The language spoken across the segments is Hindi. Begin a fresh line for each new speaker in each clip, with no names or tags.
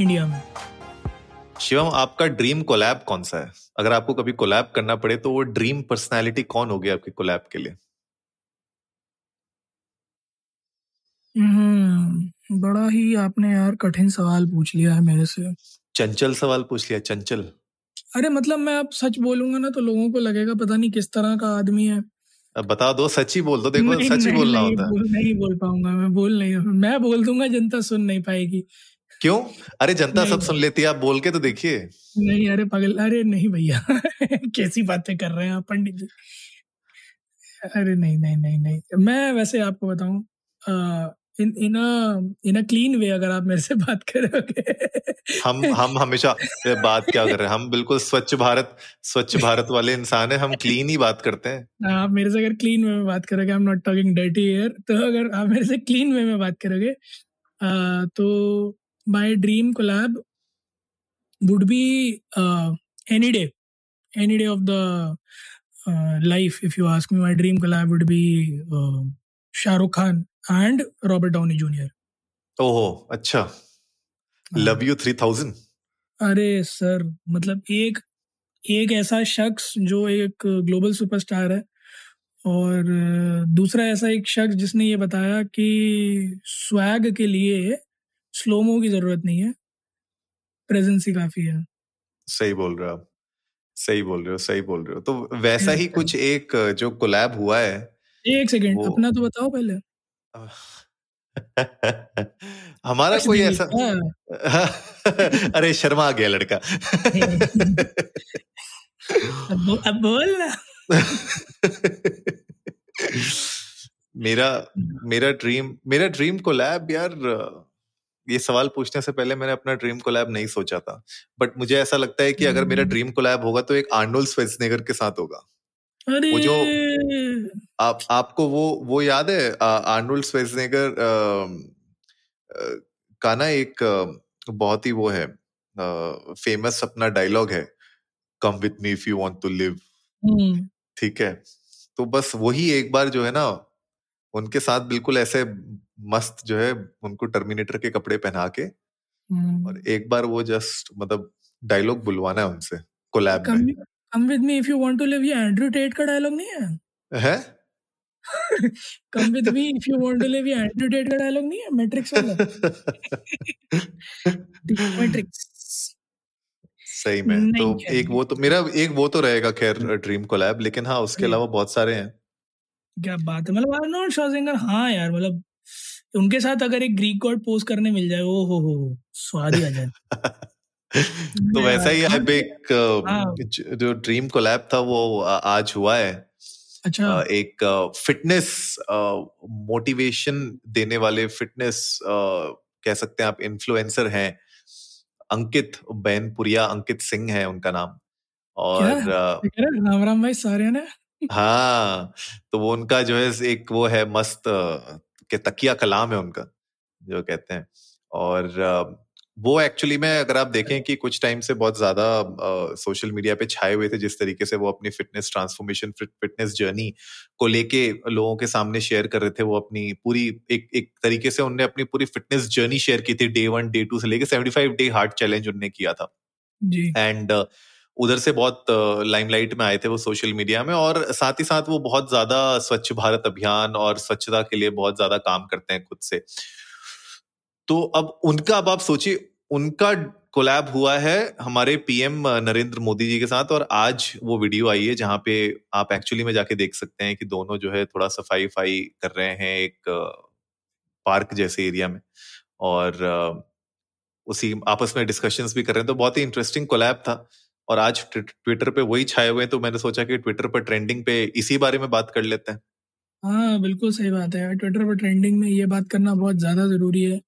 इंडिया में।
शिवम आपका ड्रीम कोलैब कौन सा है? अगर आपको कभी कोलैब करना पड़े तो वो ड्रीम पर्सनालिटी कौन होगी आपके कोलैब के लिए?
हम्म, बड़ा ही आपने यार कठिन सवाल पूछ लिया है मेरे से।
चंचल सवाल पूछ लिया चंचल।
अरे मतलब मैं अब सच बोलूँगा ना तो लोगों को लगेगा पता नहीं किस तरह का आदमी है।
अब बता दो सच ही बोल दो देखो
नहीं,
सच ही बोलना होता है।
नहीं बोल पाऊँगा मैं बोल नहीं मैं बोल दूँगा जनता सुन नहीं पाएगी।
क्यों? अरे जनता सब सुन लेती है आप बोल के तो देखिए।
नहीं अरे पागल अरे नहीं भैया कैसी बातें कर रहे हैं आप पंडित जी। अरे नहीं नहीं नहीं नहीं। मैं वैसे आपको बताऊँ इन इन इन अ क्लीन वे अगर आप मेरे से बात करोगे।
हम हम हमेशा बात क्या कर रहे हैं? हम बिल्कुल स्वच्छ भारत स्वच्छ भारत वाले इंसान है हम क्लीन ही बात करते हैं।
आप मेरे से अगर क्लीन वे में बात करोगे I am not talking dirty air तो अगर आप मेरे से क्लीन वे में बात करोगे तो my dream collab would be uh, any day any day of the uh, life if you ask me my dream collab would be uh, Shah Rukh Khan and Robert Downey Jr.
ओहो अच्छा यू थ्री थाउज़ेंड
अरे सर मतलब एक एक ऐसा शख्स जो एक ग्लोबल सुपरस्टार है और दूसरा ऐसा एक शख्स जिसने ये बताया कि स्वैग के लिए स्लोमो की ज़रूरत नहीं है। प्रेजेंस ही काफ़ी है।
सही बोल रहे हो आप। सही बोल रहे हो सही बोल रहे हो। तो वैसा ही कुछ एक जो कोलैब हुआ है
एक सेकेंड अपना तो बताओ पहले।
हमारा कोई ऐसा अरे शर्मा आ गया लड़का।
अब अब बोल ना।
मेरा मेरा ड्रीम मेरा ड्रीम कोलैब यार ये सवाल पूछने से पहले मैंने अपना ड्रीम कोलैब नहीं सोचा था। बट मुझे ऐसा लगता है कि अगर मेरा ड्रीम कोलैब होगा तो एक आर्नोल्ड स्वेस्नेगर के साथ होगा।
अरे!
वो जो आप आपको वो वो याद है आर्नोल्ड स्वेस्नेगर का ना एक बहुत ही वो है फ़ेमस अपना डायलॉग है come with me if you want to live
hmm,
ठीक है? तो बस वही एक बार जो है ना उनके साथ बिल्कुल ऐसे मस्त जो है उनको टर्मिनेटर के कपड़े पहना के
हम्म।
और एक बार वो जस्ट मतलब डायलॉग बुलवाना है उनसे कोलैब में।
Come with me if you want to live ये एंड्रू टेट का डायलॉग नहीं है?
है?
Come with me if you want to live ये एंड्रू टेट का डायलॉग नहीं है? मैट्रिक्स वाला? मैट्रिक्स
सही में तो एक वो तो मेरा एक वो तो रहेगा खैर ड्रीम कोलैब लेकिन हाँ उसके
हम्म।
अलावा बहुत सारे हैं।
क्या बात है मतलब आर्नोल्ड श्वार्ज़नेगर हाँ यार मतलब उनके साथ अगर एक ग्रीक गॉड पोज करने मिल जाए ओ हो हो स्वाद ही आ जाए।
तो वैसा ही
हाँ,
अब एक
हाँ।
ज- ड्रीम कोलैब था वो आज हुआ है।
अच्छा।
एक फिटनेस मोटिवेशन देने वाले फिटनेस कह सकते हैं आप इन्फ्लुएंसर हैं। अंकित बैनपुरिया अंकित सिंह है उनका नाम। और?
राम राम भाई सारे ने?
हाँ तो वो उनका जो है एक वो है मस्त के तकिया कलाम है उनका जो कहते हैं। और वो एक्चुअली में अगर आप देखें कि कुछ टाइम से बहुत ज़्यादा सोशल मीडिया पे छाए हुए थे जिस तरीके से वो अपनी फिटनेस ट्रांसफॉर्मेशन फिटनेस जर्नी को लेके लोगों के सामने शेयर कर रहे थे वो अपनी पूरी एक एक तरीके से उनने अपनी पूरी फिटनेस जर्नी शेयर की थी डे वन डे टू से लेके seventy five day hard challenge उनने किया था।
जी।
एंड उधर से बहुत लाइमलाइट में आए थे वो सोशल मीडिया में और साथ ही साथ वो बहुत ज़्यादा स्वच्छ भारत अभियान और स्वच्छता के लिए बहुत ज़्यादा काम करते हैं खुद से। तो अब उनका, अब आप सोचिए, उनका कोलैब हुआ है हमारे पीएम नरेंद्र मोदी जी के साथ और आज वो वीडियो आई है जहाँ पे आप एक्चुअली में जाके देख सकते हैं कि दोनों जो है थोड़ा सफ़ाई फाई कर रहे हैं एक पार्क जैसे एरिया में और उसी आपस में डिस्कशंस भी कर रहे हैं। तो बहुत ही इंटरेस्टिंग कोलैब था। और आज ट्विटर पे वही छाए हुए हैं तो मैंने सोचा कि ट्विटर पर ट्रेंडिंग पे इसी बारे में बात कर लेते हैं।
हाँ बिल्कुल सही बात है ट्विटर पर ट्रेंडिंग में ये बात करना बहुत ज़्यादा ज़रूरी है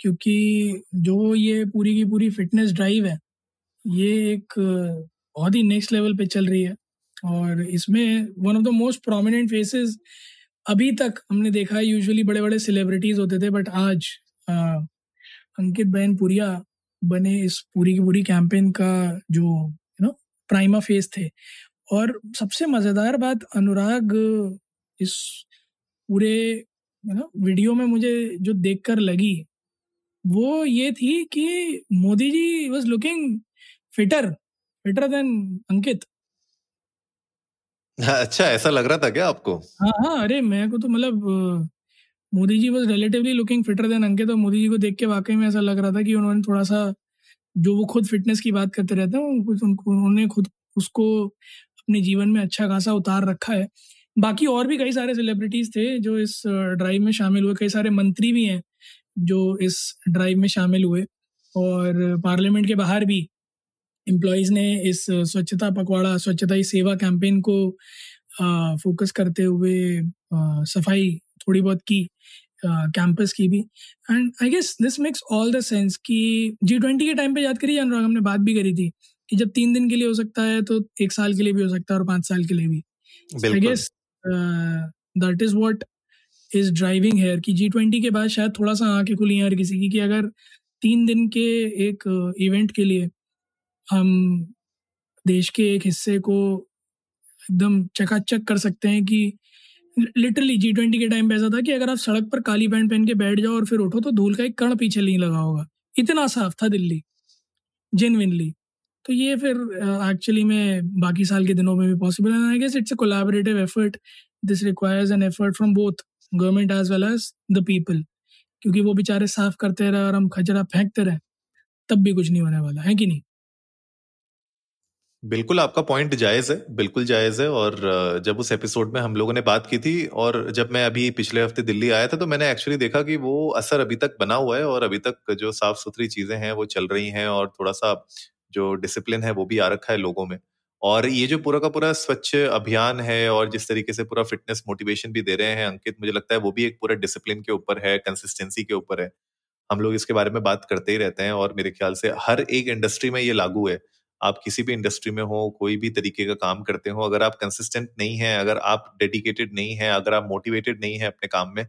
क्योंकि जो ये पूरी की पूरी फिटनेस ड्राइव है ये एक बहुत ही नेक्स्ट लेवल पे चल रही है। और इसमें one of the most prominent faces अभी तक हमने देखा है यूजुअली बड़े बड़े सेलिब्रिटीज होते थे बट आज आ, अंकित बहन पुरिया बने इस पूरी की पूरी कैंपेन का जो यू नो प्राइमा फेस थे। और सबसे मज़ेदार बात अनुराग इस पूरे यू नो वीडियो में मुझे जो देखकर लगी वो ये थी कि Modi ji was looking fitter fitter than Ankit.
अच्छा ऐसा लग रहा था क्या आपको?
हाँ हाँ अरे मैं को तो मतलब Modi ji was relatively looking fitter than Ankit और मोदी जी को देख के वाकई में ऐसा लग रहा था कि उन्होंने थोड़ा सा जो वो खुद फिटनेस की बात करते रहते हैं उन्होंने खुद उसको अपने जीवन में अच्छा खासा उतार रखा है। बाकी और भी कई सारे सेलिब्रिटीज थे जो इस ड्राइव में शामिल हुए, कई सारे मंत्री भी हैं जो इस ड्राइव में शामिल हुए, और पार्लियामेंट के बाहर भी एम्प्लॉयज़ ने इस स्वच्छता पखवाड़ा, स्वच्छता ही सेवा कैंपेन को फोकस करते हुए सफ़ाई थोड़ी बहुत की कैंपस की भी। And I guess this makes all the sense कि जी ट्वेंटी के टाइम पे याद करिए अनुराग हमने बात भी करी थी कि जब तीन दिन के लिए हो सकता है तो एक साल के लिए भी हो सकता है और पाँच साल के लिए भी। I guess that is what is driving here कि जी ट्वेंटी के बाद शायद थोड़ा सा आँखें खुली हैं हर किसी की कि अगर तीन दिन के एक इवेंट के लिए हम देश के एक हिस्से को एकदम चकाचक कर सकते हैं कि लिटरली जी ट्वेंटी के टाइम पे ऐसा था कि अगर आप सड़क पर काली पैंट पहन के बैठ जाओ और फिर उठो तो धूल का एक कण पीछे नहीं लगा होगा। इतना साफ़ था दिल्ली। जेनविनली तो ये फिर एक्चुअली uh, में बाकी साल के दिनों में भी पॉसिबल है। I guess it's a collaborative effort this requires an effort from both government as well as the people क्योंकि वो बेचारे साफ़ करते रहे और हम खजरा फेंकते रहे। तब भी कुछ नहीं होने वाला। है कि नहीं?
बिल्कुल आपका पॉइंट जायज़ है, बिल्कुल जायज़ है और जब उस एपिसोड में हम लोगों ने बात की थी और जब मैं अभी पिछले हफ़्ते दिल्ली आया था तो मैंने एक्चुअली देखा कि वो असर अभी तक बना हुआ है और अभी तक जो साफ़ सुथरी चीज़ें हैं वो चल रही हैं और थोड़ा सा जो डिसिप्लिन है वो भी आ रखा है लोगों में। और ये जो पूरा का पूरा स्वच्छ अभियान है और जिस तरीके से पूरा फिटनेस मोटिवेशन भी दे रहे हैं अंकित, मुझे लगता है वो भी एक पूरा डिसिप्लिन के ऊपर है कंसिस्टेंसी के ऊपर है। हम लोग इसके बारे में बात करते ही रहते हैं और मेरे ख्याल से हर एक इंडस्ट्री में ये लागू है। आप किसी भी इंडस्ट्री में हो, कोई भी तरीके का काम करते हो, अगर आप कंसिस्टेंट नहीं है, अगर आप डेडिकेटेड नहीं है, अगर आप मोटिवेटेड नहीं है अपने काम में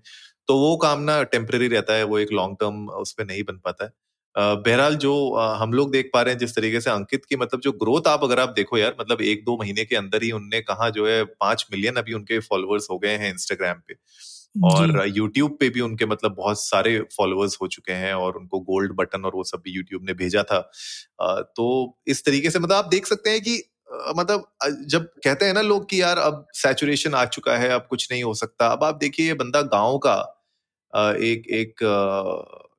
तो वो काम ना टेम्पररी रहता है, वो एक लॉन्ग टर्म उस पर नहीं बन पाता है। बहरहाल जो हम लोग देख पा रहे हैं जिस तरीके से अंकित की मतलब जो ग्रोथ आप अगर आप देखो यार मतलब एक दो महीने के अंदर ही उनने कहा जो है, पाँच मिलियन अभी उनके फॉलोअर्स हो गए हैं इंस्टाग्राम पे। और यूट्यूब पे भी उनके मतलब बहुत सारे फॉलोअर्स हो चुके हैं और उनको गोल्ड बटन और वो सब भी यूट्यूब ने भेजा था। तो इस तरीके से मतलब आप देख सकते हैं कि मतलब जब कहते हैं ना लोग कि यार अब सैचुरेशन आ चुका है अब कुछ नहीं हो सकता अब आप देखिए ये बंदा गाँव का एक एक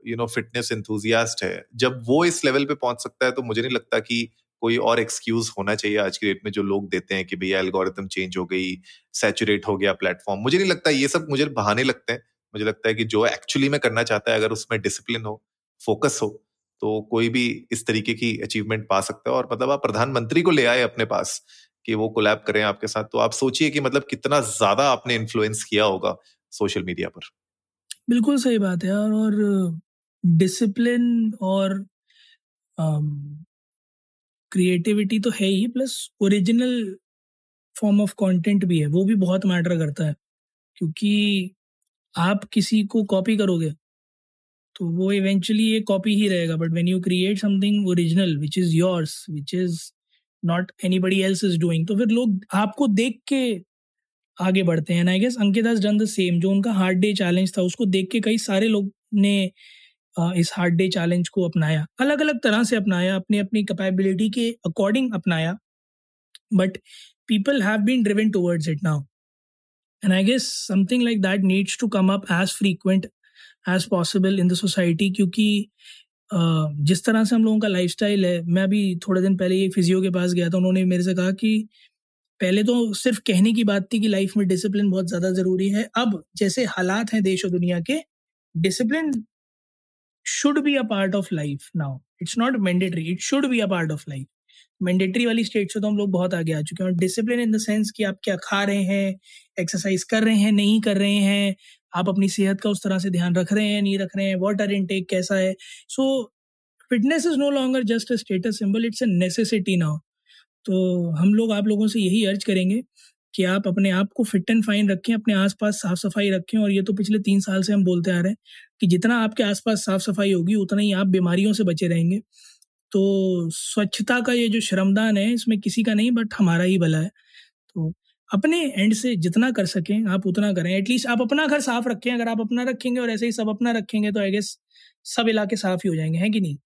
यू नो फिटनेस इंथुजियास्ट है। जब वो इस लेवल पे पहुँच सकता है तो मुझे नहीं लगता कि कोई और एक्सक्यूज होना चाहिए आज की डेट में जो लोग देते हैं कि भैया एल्गोरिथम चेंज हो गई सैचुरेट हो गया प्लेटफॉर्म मुझे नहीं लगता, ये सब मुझे बहाने लगते हैं। मुझे लगता है कि जो एक्चुअली में करना चाहता है, अगर उसमें डिसिप्लिन हो फोकस हो तो कोई भी इस तरीके की अचीवमेंट पा सकता है। और मतलब आप प्रधानमंत्री को ले आए अपने पास कि वो कोलैब करें आपके साथ तो आप सोचिए कि मतलब कितना ज़्यादा आपने इन्फ्लुएंस किया होगा सोशल मीडिया पर।
बिल्कुल सही बात है यार, और डिसिप्लिन और क्रिएटिविटी तो है ही plus original form of content भी है, वो भी बहुत मैटर करता है। क्योंकि आप किसी को कॉपी करोगे तो वो इवेंचुअली एक कॉपी ही रहेगा but when you create something original which is yours which is not anybody else is doing तो फिर लोग आपको देख के आगे बढ़ते हैं। I guess Ankit done the same जो उनका हार्ड डे चैलेंज था, उसको देख के कई सारे लोग ने इस हार्ड डे चैलेंज को अपनाया। अलग अलग तरह से अपनाया अपनी अपनी कैपेबिलिटी के अकॉर्डिंग अपनाया। But people have been driven towards it now and I guess something like that needs to come up as frequent as possible in the society क्योंकि Uh, जिस तरह से हम लोगों का लाइफ है मैं अभी थोड़े दिन पहले एक फिजियो के पास गया था उन्होंने मेरे से कहा कि पहले तो सिर्फ़ कहने की बात थी कि लाइफ में डिसिप्लिन बहुत ज़्यादा ज़रूरी है। अब जैसे हालात हैं देश और दुनिया के discipline should be a part of life now it's not mandatory it should be a part of life mandatory वाली स्टेट से तो हम लोग बहुत आगे आ चुके हैं और डिसिप्लिन इन द सेंस कि आप क्या खा रहे हैं एक्सरसाइज कर रहे हैं, नहीं कर रहे हैं, आप अपनी सेहत का उस तरह से ध्यान रख रहे हैं, नहीं रख रहे हैं वाटर इनटेक कैसा है? So fitness is no longer just a status symbol it's a necessity now तो हम लोग, आप लोगों से यही अर्ज़ करेंगे कि आप अपने आप को फिट एंड फाइन रखें, अपने आसपास साफ़ सफ़ाई रखें और ये तो पिछले तीन साल से हम बोलते आ रहे हैं कि जितना आपके आसपास साफ़ सफ़ाई होगी, उतना ही आप बीमारियों से बचे रहेंगे। तो स्वच्छता का ये जो श्रमदान है, इसमें किसी का नहीं, बट हमारा ही भला है। तो अपने एंड से जितना कर सकें, आप उतना करें। एटलीस्ट आप अपना घर साफ़ रखें। अगर आप अपना रखेंगे और ऐसे ही सब अपना रखेंगे तो आई गेस सब इलाके साफ़ ही हो जाएँगे, हैं कि नहीं?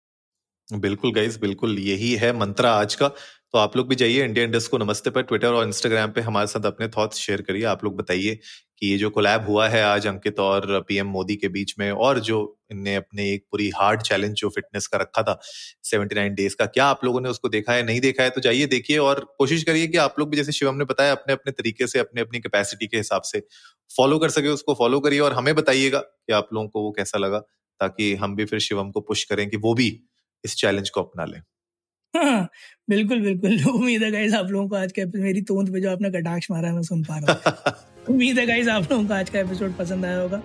बिल्कुल गाइस बिल्कुल यही है मंत्रा आज का। तो आप लोग भी जाइए इंडिया इंडस्ट को नमस्ते पर ट्विटर और इंस्टाग्राम पे हमारे साथ अपने थॉट्स शेयर करिए। आप लोग बताइए कि ये जो कोलैब हुआ है आज अंकित और पीएम मोदी के बीच में, और जो इनने अपने एक पूरी हार्ड चैलेंज जो फिटनेस का रखा था 79 डेज़ का, क्या आप लोगों ने उसको देखा है, नहीं देखा है? तो जाइए देखिए और कोशिश करिए कि आप लोग भी, जैसे शिवम ने बताया अपने अपने तरीके से अपने अपनी कैपेसिटी के हिसाब से फॉलो कर सके उसको फॉलो करिए और हमें बताइएगा कि आप लोगों को वो कैसा लगा, ताकि हम भी फिर शिवम को पुश करें कि वो भी इस चैलेंज को अपना लें।
हाँ, बिल्कुल, बिल्कुल। उम्मीद है गाइज़ आप लोगों को आज का मेरी तोंद पे जो आपने कटाक्ष मारा है मैं सुन पा रहा हूँ। उम्मीद है गाइज़ आप लोगों को आज का एपिसोड पसंद आया होगा।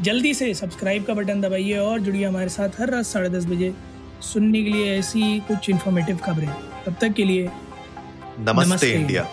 जल्दी से सब्सक्राइब का बटन दबाइए और जुड़िए हमारे साथ हर रात साढ़े दस बजे सुनने के लिए ऐसी कुछ इन्फॉर्मेटिव खबरें। तब तक के लिए
नमस्ते, नमस्ते इंडिया।